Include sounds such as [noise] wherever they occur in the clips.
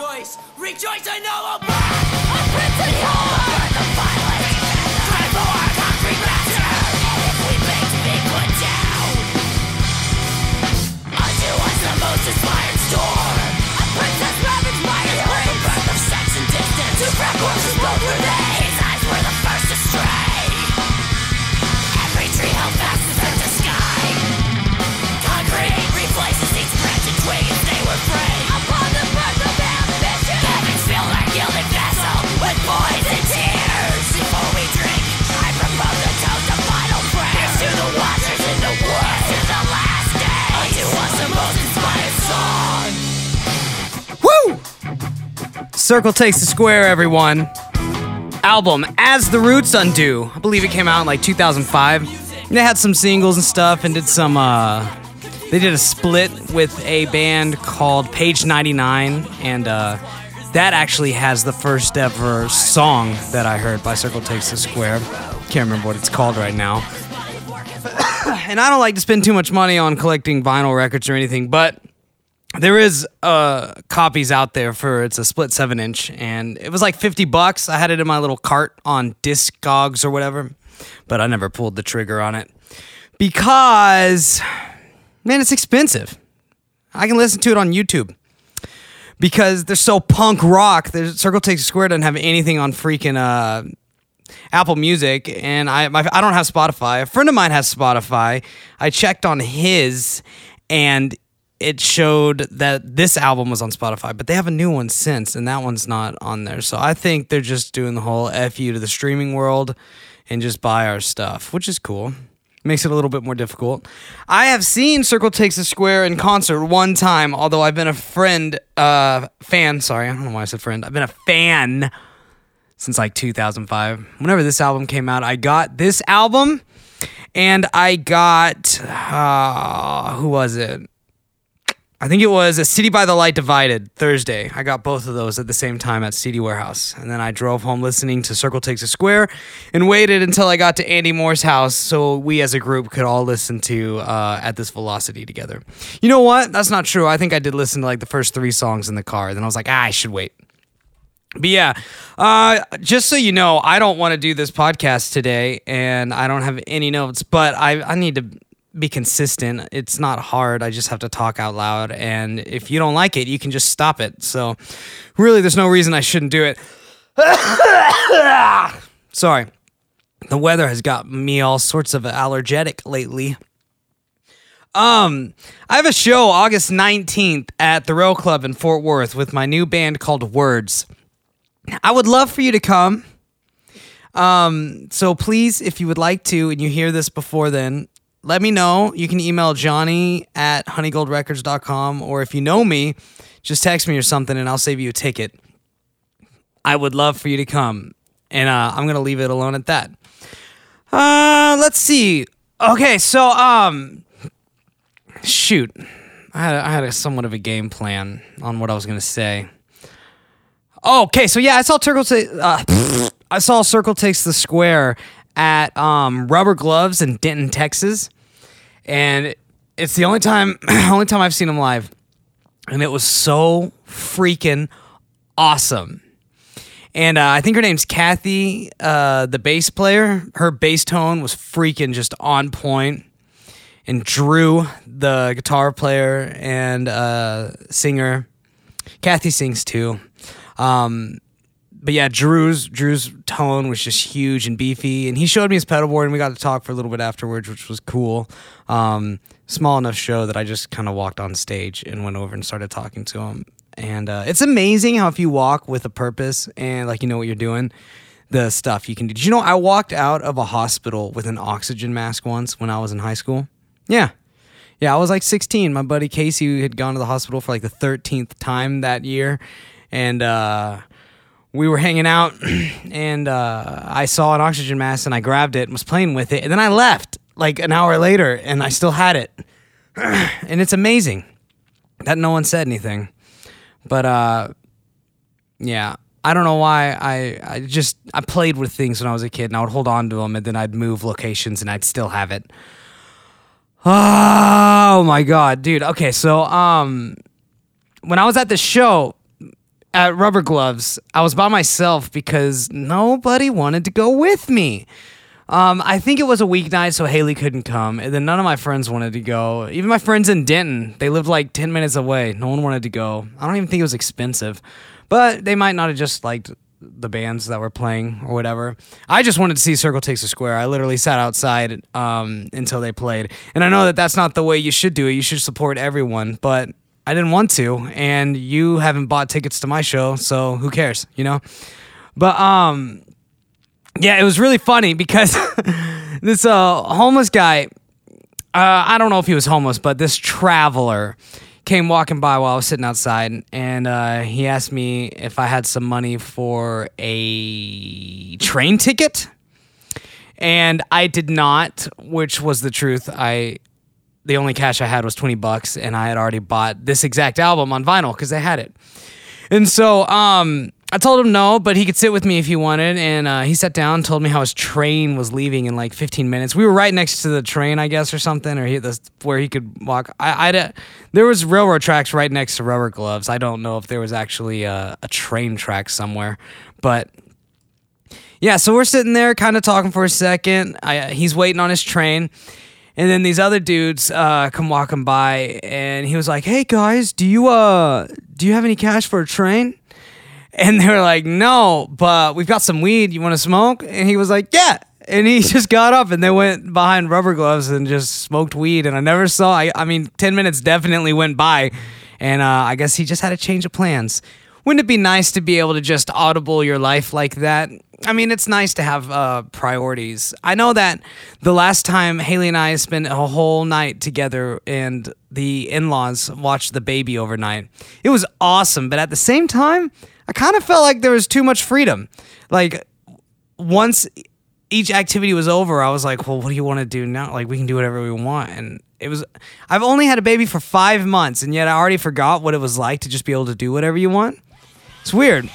rejoice, rejoice, I know burn. A prince in the. And if we be put down, the most inspired storm. A birth of sex and distance. Two frat corpses both were they. His eyes were the first to stray. Circle takes the square, everyone. Album As the Roots Undo. I believe it came out in like 2005. They had some singles and stuff and did some uh they did a split with a band called Page 99 and uh that actually has the first ever song that I heard by Circle Takes the Square. Can't remember what it's called right now. [coughs] and I don't like to spend too much money on collecting vinyl records or anything, but there is uh copies out there for it's a split seven inch and it was like 50 bucks i had it in my little cart on discogs or whatever but i never pulled the trigger on it because man it's expensive i can listen to it on youtube because they're so punk rock the circle takes a square doesn't have anything on freaking uh Apple Music, and I my, I don't have Spotify. A friend of mine has Spotify. I checked on his, and it showed that this album was on Spotify, but they have a new one since, and that one's not on there. So I think they're just doing the whole "f you" to the streaming world and just buy our stuff, which is cool. Makes it a little bit more difficult. I have seen Circle Takes a Square in concert one time, although I've been a friend, uh, fan. Sorry, I don't know why I said friend. I've been a fan since like 2005. Whenever this album came out, I got this album and I got uh, who was it? I think it was a City by the Light Divided Thursday. I got both of those at the same time at CD Warehouse. And then I drove home listening to Circle Takes a Square and waited until I got to Andy Moore's house so we as a group could all listen to uh, At This Velocity together. You know what? That's not true. I think I did listen to like the first three songs in the car. Then I was like, ah, I should wait. But yeah, uh, just so you know, I don't want to do this podcast today, and I don't have any notes. But I, I need to be consistent. It's not hard. I just have to talk out loud, and if you don't like it, you can just stop it. So, really, there's no reason I shouldn't do it. [coughs] Sorry, the weather has got me all sorts of allergetic lately. Um, I have a show August 19th at the Rail Club in Fort Worth with my new band called Words. I would love for you to come. Um, so please, if you would like to, and you hear this before then, let me know. You can email Johnny at honeygoldrecords.com, or if you know me, just text me or something and I'll save you a ticket. I would love for you to come. And uh, I'm gonna leave it alone at that. Uh let's see. Okay, so um shoot. I had, I had a somewhat of a game plan on what I was gonna say. Oh, okay, so yeah, I saw Circle uh, [laughs] I saw Circle takes the square at um, Rubber Gloves in Denton, Texas, and it's the only time [clears throat] only time I've seen them live, and it was so freaking awesome. And uh, I think her name's Kathy, uh, the bass player. Her bass tone was freaking just on point. And Drew, the guitar player and uh, singer, Kathy sings too. Um, but yeah, Drew's Drew's tone was just huge and beefy, and he showed me his pedal board, and we got to talk for a little bit afterwards, which was cool. Um, small enough show that I just kind of walked on stage and went over and started talking to him, and uh, it's amazing how if you walk with a purpose and like you know what you're doing, the stuff you can do. Did you know I walked out of a hospital with an oxygen mask once when I was in high school? Yeah. Yeah, I was like 16. My buddy Casey had gone to the hospital for like the 13th time that year. And uh, we were hanging out, [clears throat] and uh, I saw an oxygen mask and I grabbed it and was playing with it. And then I left like an hour later and I still had it. [clears throat] and it's amazing that no one said anything. But uh, yeah, I don't know why I I just I played with things when I was a kid and I would hold on to them and then I'd move locations and I'd still have it. Oh my god, dude. Okay, so um when I was at the show, at Rubber Gloves, I was by myself because nobody wanted to go with me. Um, I think it was a weeknight, so Haley couldn't come, and then none of my friends wanted to go. Even my friends in Denton, they lived like ten minutes away. No one wanted to go. I don't even think it was expensive, but they might not have just liked the bands that were playing or whatever. I just wanted to see Circle Takes a Square. I literally sat outside um, until they played, and I know that that's not the way you should do it. You should support everyone, but I didn't want to, and you haven't bought tickets to my show, so who cares, you know? But um, yeah, it was really funny because [laughs] this uh homeless guy, uh, I don't know if he was homeless, but this traveler came walking by while I was sitting outside, and uh, he asked me if I had some money for a train ticket, and I did not, which was the truth. I the only cash I had was 20 bucks and I had already bought this exact album on vinyl because they had it. And so um, I told him no, but he could sit with me if he wanted. And uh, he sat down, told me how his train was leaving in like 15 minutes. We were right next to the train, I guess, or something, or he, the, where he could walk. I, I, there was railroad tracks right next to rubber gloves. I don't know if there was actually a, a train track somewhere, but yeah. So we're sitting there, kind of talking for a second. I, he's waiting on his train. And then these other dudes uh, come walking by, and he was like, "Hey guys, do you uh do you have any cash for a train?" And they were like, "No, but we've got some weed. You want to smoke?" And he was like, "Yeah." And he [laughs] just got up and they went behind rubber gloves and just smoked weed. And I never saw. I, I mean, ten minutes definitely went by, and uh, I guess he just had a change of plans. Wouldn't it be nice to be able to just audible your life like that? I mean, it's nice to have uh, priorities. I know that the last time Haley and I spent a whole night together and the in laws watched the baby overnight, it was awesome. But at the same time, I kind of felt like there was too much freedom. Like, once each activity was over, I was like, well, what do you want to do now? Like, we can do whatever we want. And it was, I've only had a baby for five months, and yet I already forgot what it was like to just be able to do whatever you want. It's weird.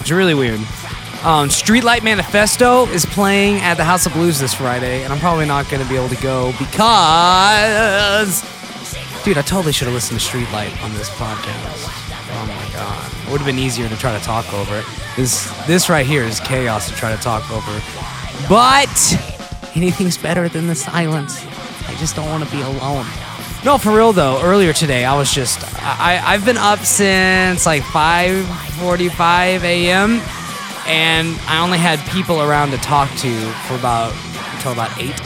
It's really weird. Um, Streetlight Manifesto is playing at the House of Blues this Friday, and I'm probably not going to be able to go because, dude, I totally should have listened to Streetlight on this podcast. Oh my god, it would have been easier to try to talk over. This this right here is chaos to try to talk over, but anything's better than the silence. I just don't want to be alone. No, for real though. Earlier today, I was just I I've been up since like 5:45 a.m. and I only had people around to talk to for about until about eight.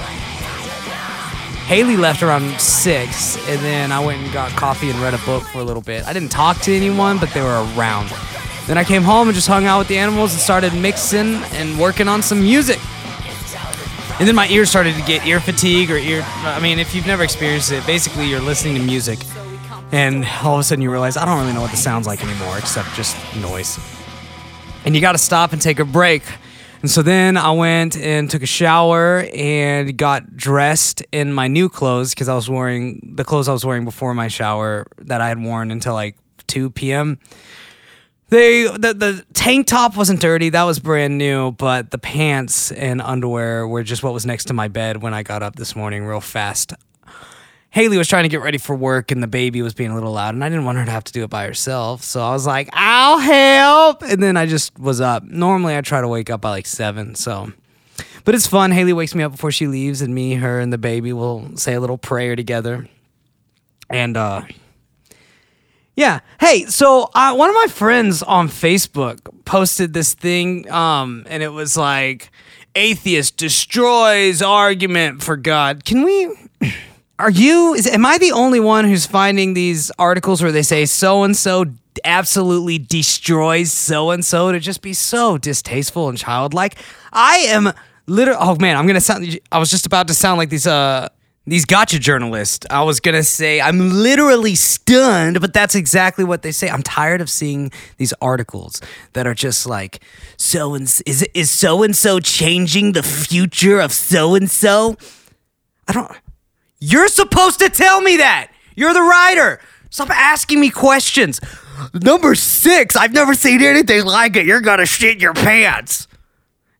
Haley left around six, and then I went and got coffee and read a book for a little bit. I didn't talk to anyone, but they were around. Then I came home and just hung out with the animals and started mixing and working on some music. And then my ears started to get ear fatigue or ear. I mean, if you've never experienced it, basically you're listening to music, and all of a sudden you realize I don't really know what this sounds like anymore, except just noise. And you got to stop and take a break. And so then I went and took a shower and got dressed in my new clothes because I was wearing the clothes I was wearing before my shower that I had worn until like 2 p.m. They the the tank top wasn't dirty, that was brand new, but the pants and underwear were just what was next to my bed when I got up this morning real fast. Haley was trying to get ready for work and the baby was being a little loud and I didn't want her to have to do it by herself. So I was like, I'll help. And then I just was up. Normally I try to wake up by like seven. So, but it's fun. Haley wakes me up before she leaves and me, her, and the baby will say a little prayer together. And, uh, yeah. Hey, so uh, one of my friends on Facebook posted this thing, um, and it was like, atheist destroys argument for God. Can we are you is am I the only one who's finding these articles where they say so and so absolutely destroys so and so to just be so distasteful and childlike? I am literally oh man, I'm gonna sound I was just about to sound like these uh these gotcha journalists. I was gonna say I'm literally stunned, but that's exactly what they say. I'm tired of seeing these articles that are just like so and is is so and so changing the future of so and so. I don't. You're supposed to tell me that. You're the writer. Stop asking me questions. Number six, I've never seen anything like it. You're gonna shit your pants.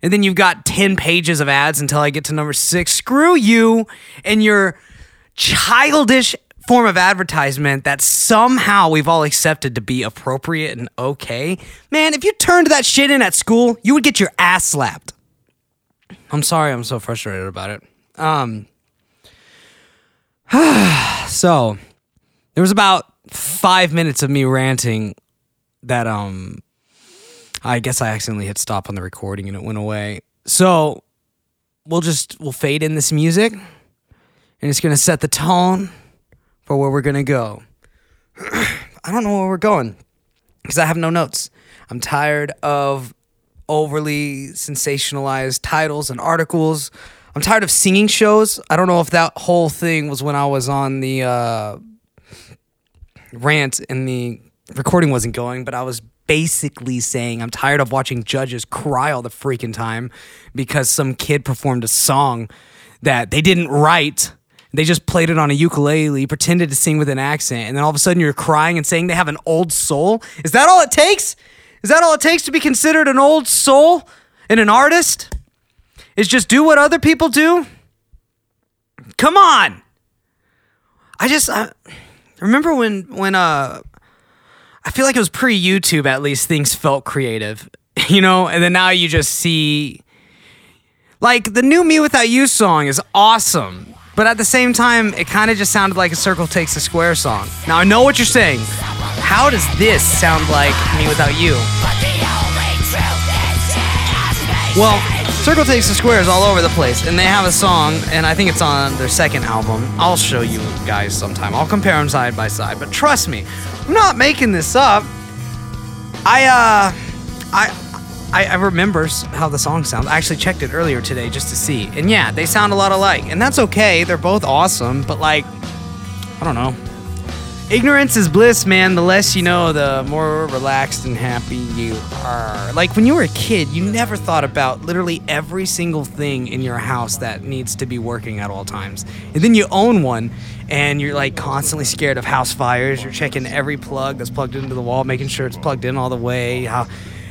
And then you've got 10 pages of ads until I get to number six. Screw you and your childish form of advertisement that somehow we've all accepted to be appropriate and okay. Man, if you turned that shit in at school, you would get your ass slapped. I'm sorry, I'm so frustrated about it. Um [sighs] so there was about 5 minutes of me ranting that um I guess I accidentally hit stop on the recording and it went away. So we'll just we'll fade in this music and it's gonna set the tone for where we're gonna go. [clears throat] I don't know where we're going because I have no notes. I'm tired of overly sensationalized titles and articles. I'm tired of singing shows. I don't know if that whole thing was when I was on the uh, rant and the recording wasn't going, but I was basically saying I'm tired of watching judges cry all the freaking time because some kid performed a song that they didn't write. They just played it on a ukulele, pretended to sing with an accent, and then all of a sudden you're crying and saying they have an old soul. Is that all it takes? Is that all it takes to be considered an old soul and an artist? Is just do what other people do? Come on. I just uh, remember when when uh I feel like it was pre YouTube at least things felt creative, [laughs] you know, and then now you just see like the new mewithoutYou song is awesome, but at the same time it kind of just sounded like a Circle Takes a Square song. Now I know what you're saying. How does this sound like mewithoutYou? Is. Well, Circle Takes the Squares all over the place, and they have a song, and I think it's on their second album. I'll show you guys sometime. I'll compare them side by side, but trust me, I'm not making this up. I uh, I. I, I remember how the song sounds. I actually checked it earlier today just to see. And yeah, they sound a lot alike. And that's okay. They're both awesome. But like, I don't know. Ignorance is bliss, man. The less you know, the more relaxed and happy you are. Like when you were a kid, you never thought about literally every single thing in your house that needs to be working at all times. And then you own one and you're like constantly scared of house fires. You're checking every plug that's plugged into the wall, making sure it's plugged in all the way. How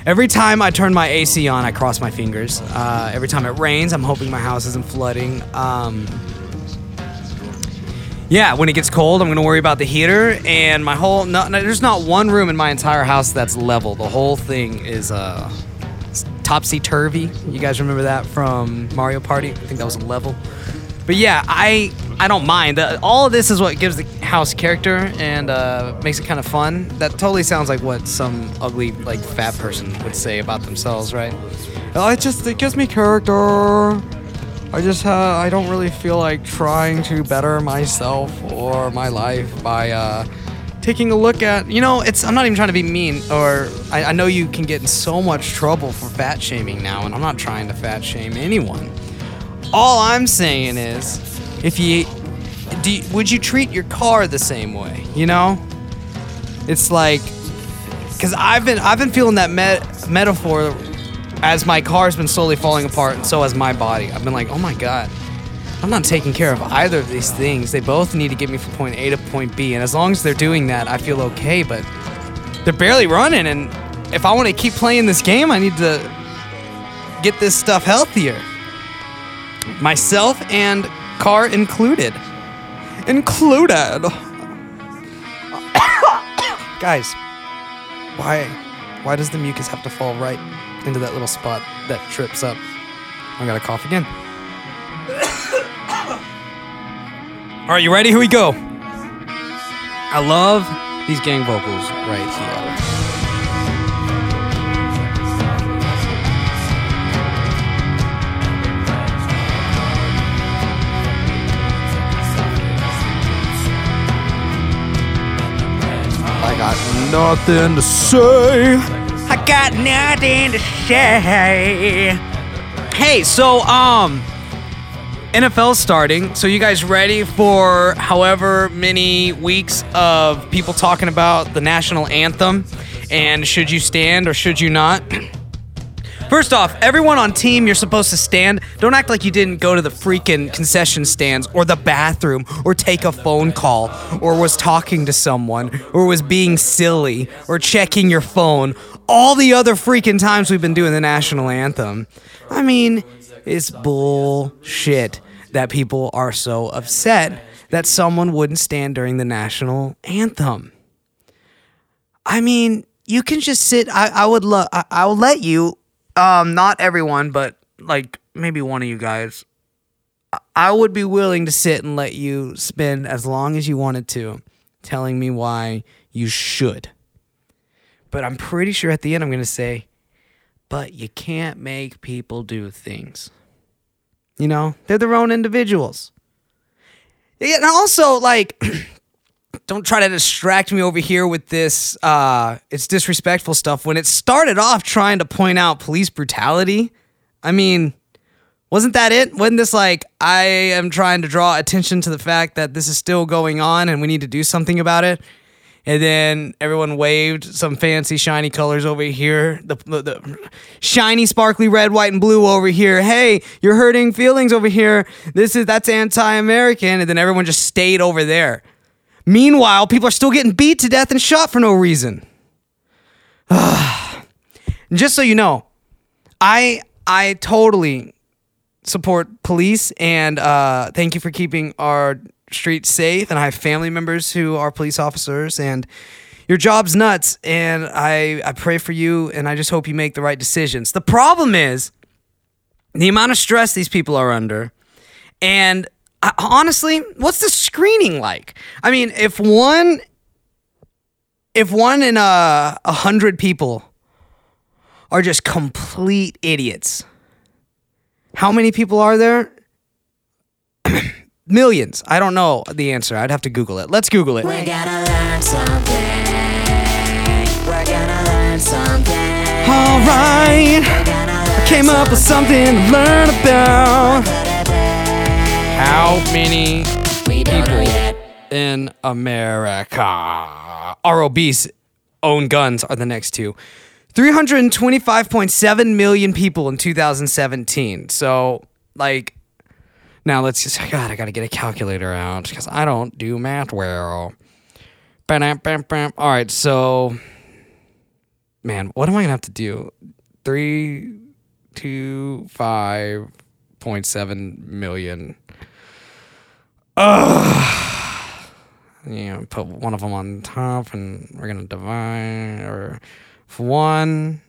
every time I turn my AC on, I cross my fingers. Uh, every time it rains, I'm hoping my house isn't flooding. Um, yeah, when it gets cold, I'm gonna worry about the heater and my whole. No, no, there's not one room in my entire house that's level. The whole thing is uh, topsy turvy. You guys remember that from Mario Party? I think that was a level. But yeah, I I don't mind. All of this is what gives the house character and uh, makes it kind of fun. That totally sounds like what some ugly like fat person would say about themselves, right? It just it gives me character. I just uh, I don't really feel like trying to better myself or my life by uh, taking a look at you know it's I'm not even trying to be mean or I, I know you can get in so much trouble for fat shaming now and I'm not trying to fat shame anyone. All I'm saying is if you do would you treat your car the same way you know it's like because I've been I've been feeling that met- metaphor as my car's been slowly falling apart, and so has my body. I've been like, oh my god, I'm not taking care of either of these things. They both need to get me from point A to point B, and as long as they're doing that, I feel okay. But they're barely running, and if I want to keep playing this game, I need to get this stuff healthier. Myself and car included. Included. [coughs] Guys, why why does the mucus have to fall right into that little spot that trips up? I gotta cough again. [coughs] All right, you ready? Here we go. I love these gang vocals right here. Nothing to say. I got nothing to say. Hey, so um NFL's starting. So you guys ready for however many weeks of people talking about the national anthem and should you stand or should you not? [clears throat] First off, everyone on team, you're supposed to stand. Don't act like you didn't go to the freaking concession stands or the bathroom or take a phone call or was talking to someone or was being silly or checking your phone all the other freaking times we've been doing the national anthem. I mean, it's bullshit that people are so upset that someone wouldn't stand during the national anthem. I mean, you can just sit. I, I would love. I, I will let you. Um, not everyone, but like maybe one of you guys. I- would be willing to sit and let you spend as long as you wanted to, telling me why you should. But I'm pretty sure at the end I'm going to say, but you can't make people do things. You know, they're their own individuals. And also like [clears throat] don't try to distract me over here with this uh it's disrespectful stuff when it started off trying to point out police brutality. I mean, wasn't that it? Wasn't this like I am trying to draw attention to the fact that this is still going on and we need to do something about it? And then everyone waved some fancy shiny colors over here. The, the, the shiny, sparkly red, white, and blue over here. Hey, you're hurting feelings over here. This is that's anti-American. And then everyone just stayed over there. Meanwhile, people are still getting beat to death and shot for no reason. [sighs] just so you know, I I totally support police and uh, thank you for keeping our streets safe. And I have family members who are police officers and your job's nuts. And I, I pray for you and I just hope you make the right decisions. The problem is the amount of stress these people are under. And I, honestly, what's the screening like? I mean, if one if one in a, a hundred people are just complete idiots, how many people are there? [clears throat] Millions. I don't know the answer. I'd have to Google it. Let's Google it. We're gonna learn something. We're gonna learn something. All right. Learn Came up with something to learn about. How many We don't know yet. in America are obese, own guns are the next two. 325.7 million people in 2017. So, like, now let's just, God, I gotta get a calculator out because I don't do math well. Ba-dam, bam, bam. All right, so, man, what am I gonna have to do? Three, two, five point seven million. You know, put one of them on top, and we're gonna divide or one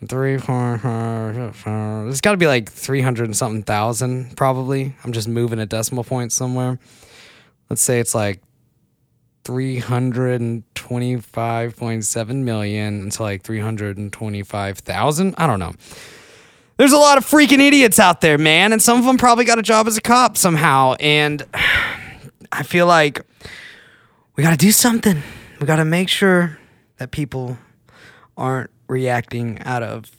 and three, four, four, four. There's got to be like three hundred and something thousand, probably. I'm just moving a decimal point somewhere. Let's say it's like three hundred and twenty-five point seven million until like three hundred and twenty-five thousand. I don't know. There's a lot of freaking idiots out there, man, and some of them probably got a job as a cop somehow, and [sighs] I feel like we got to do something. We got to make sure that people aren't reacting out of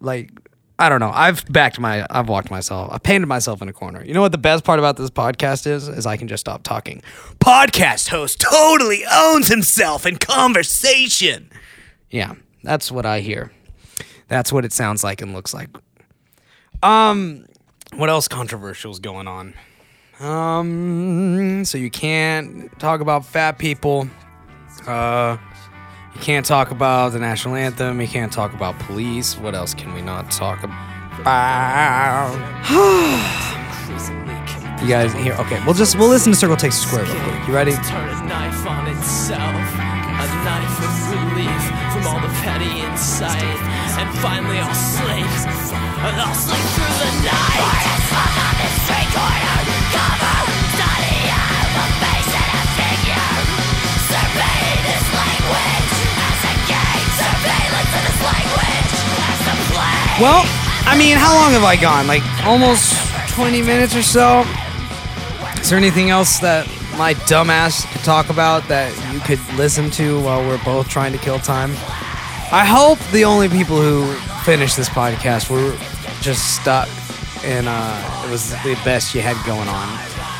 like I don't know. I've backed my I've walked myself. I painted myself in a corner. You know what the best part about this podcast is? Is I can just stop talking. Podcast host totally owns himself in conversation. Yeah, that's what I hear. That's what it sounds like and looks like. Um what else controversial is going on? Um, so you can't talk about fat people. Uh, you can't talk about the national anthem. You can't talk about police. What else can we not talk about? [sighs] you guys here? Okay, we'll just we'll listen to Circle Takes Square real quick. You ready? Turn a knife on itself. A knife of relief from all the petty inside. And finally I'll sleep. And I'll sleep through the night. Well, I mean, how long have I gone? Like almost 20 minutes or so? Is there anything else that my dumbass could talk about that you could listen to while we're both trying to kill time? I hope the only people who finished this podcast were just stuck and uh, it was the best you had going on.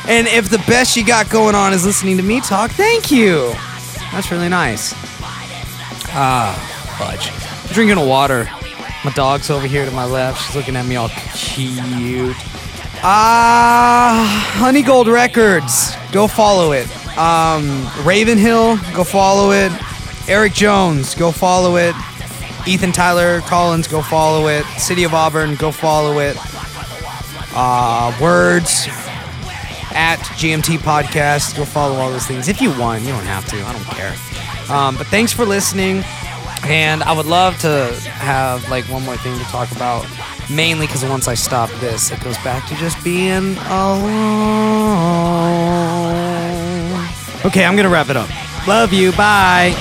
And if the best you got going on is listening to me talk, thank you. That's really nice. Ah, fudge. I'm drinking a water. My dog's over here to my left. She's looking at me all cute. Ah, Honey Gold Records. Go follow it. Um, Ravenhill. Go follow it. Eric Jones. Go follow it. Ethan Tyler Collins. Go follow it. City of Auburn. Go follow it. Uh, Words. at GMT Podcast. Go follow all those things if you want. You don't have to. I don't care. Um, but thanks for listening. And I would love to have like one more thing to talk about. Mainly because once I stop this, it goes back to just being alone. Okay, I'm gonna wrap it up. Love you. Bye.